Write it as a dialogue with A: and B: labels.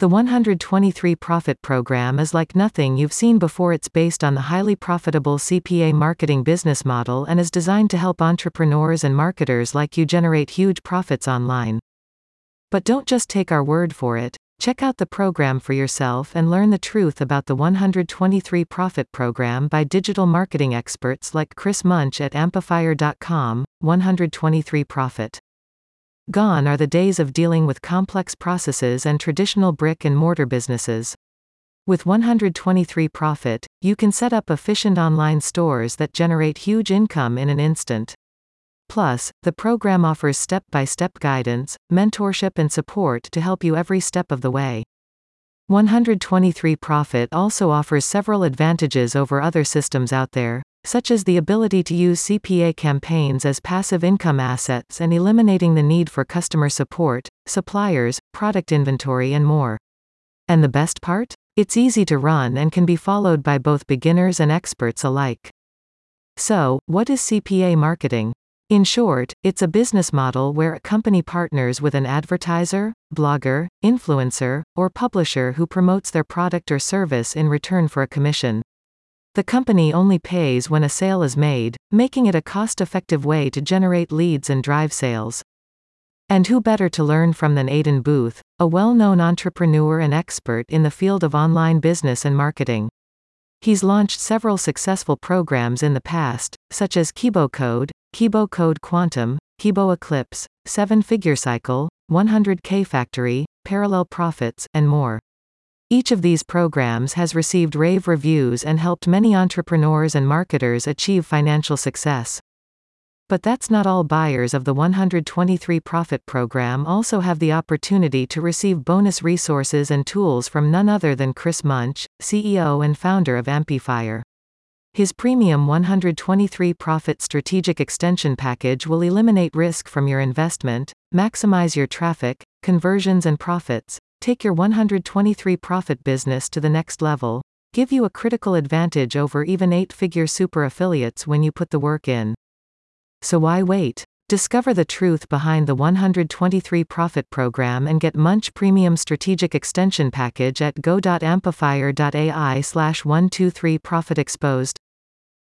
A: The 123 Profit Program is like nothing you've seen before. It's based on the highly profitable CPA marketing business model and is designed to help entrepreneurs and marketers like you generate huge profits online. But don't just take our word for it. Check out the program for yourself and learn the truth about the 123 Profit Program by digital marketing experts like Chris Munch at Amplifier.com. 123 Profit. Gone are the days of dealing with complex processes and traditional brick and mortar businesses. With 123 Profit, you can set up efficient online stores that generate huge income in an instant. Plus, the program offers step by step guidance, mentorship, and support to help you every step of the way. 123 Profit also offers several advantages over other systems out there, such as the ability to use CPA campaigns as passive income assets and eliminating the need for customer support, suppliers, product inventory, and more. And the best part? It's easy to run and can be followed by both beginners and experts alike. So, what is CPA marketing? In short, it's a business model where a company partners with an advertiser, blogger, influencer, or publisher who promotes their product or service in return for a commission. The company only pays when a sale is made, making it a cost effective way to generate leads and drive sales. And who better to learn from than Aidan Booth, a well known entrepreneur and expert in the field of online business and marketing. He's launched several successful programs in the past, such as Kibo Code, Kibo Code Quantum, Kibo Eclipse, Seven Figure Cycle, 100K Factory, Parallel Profits, and more. Each of these programs has received rave reviews and helped many entrepreneurs and marketers achieve financial success. But that's not all buyers of the 123 Profit Program also have the opportunity to receive bonus resources and tools from none other than Chris Munch, CEO and founder of Amplifier. His premium 123 Profit Strategic Extension Package will eliminate risk from your investment, maximize your traffic, conversions, and profits, take your 123 profit business to the next level, give you a critical advantage over even eight figure super affiliates when you put the work in. So why wait? Discover the truth behind the 123 Profit Program and get Munch Premium Strategic Extension Package at go.amplifier.ai slash 123 Profit Exposed.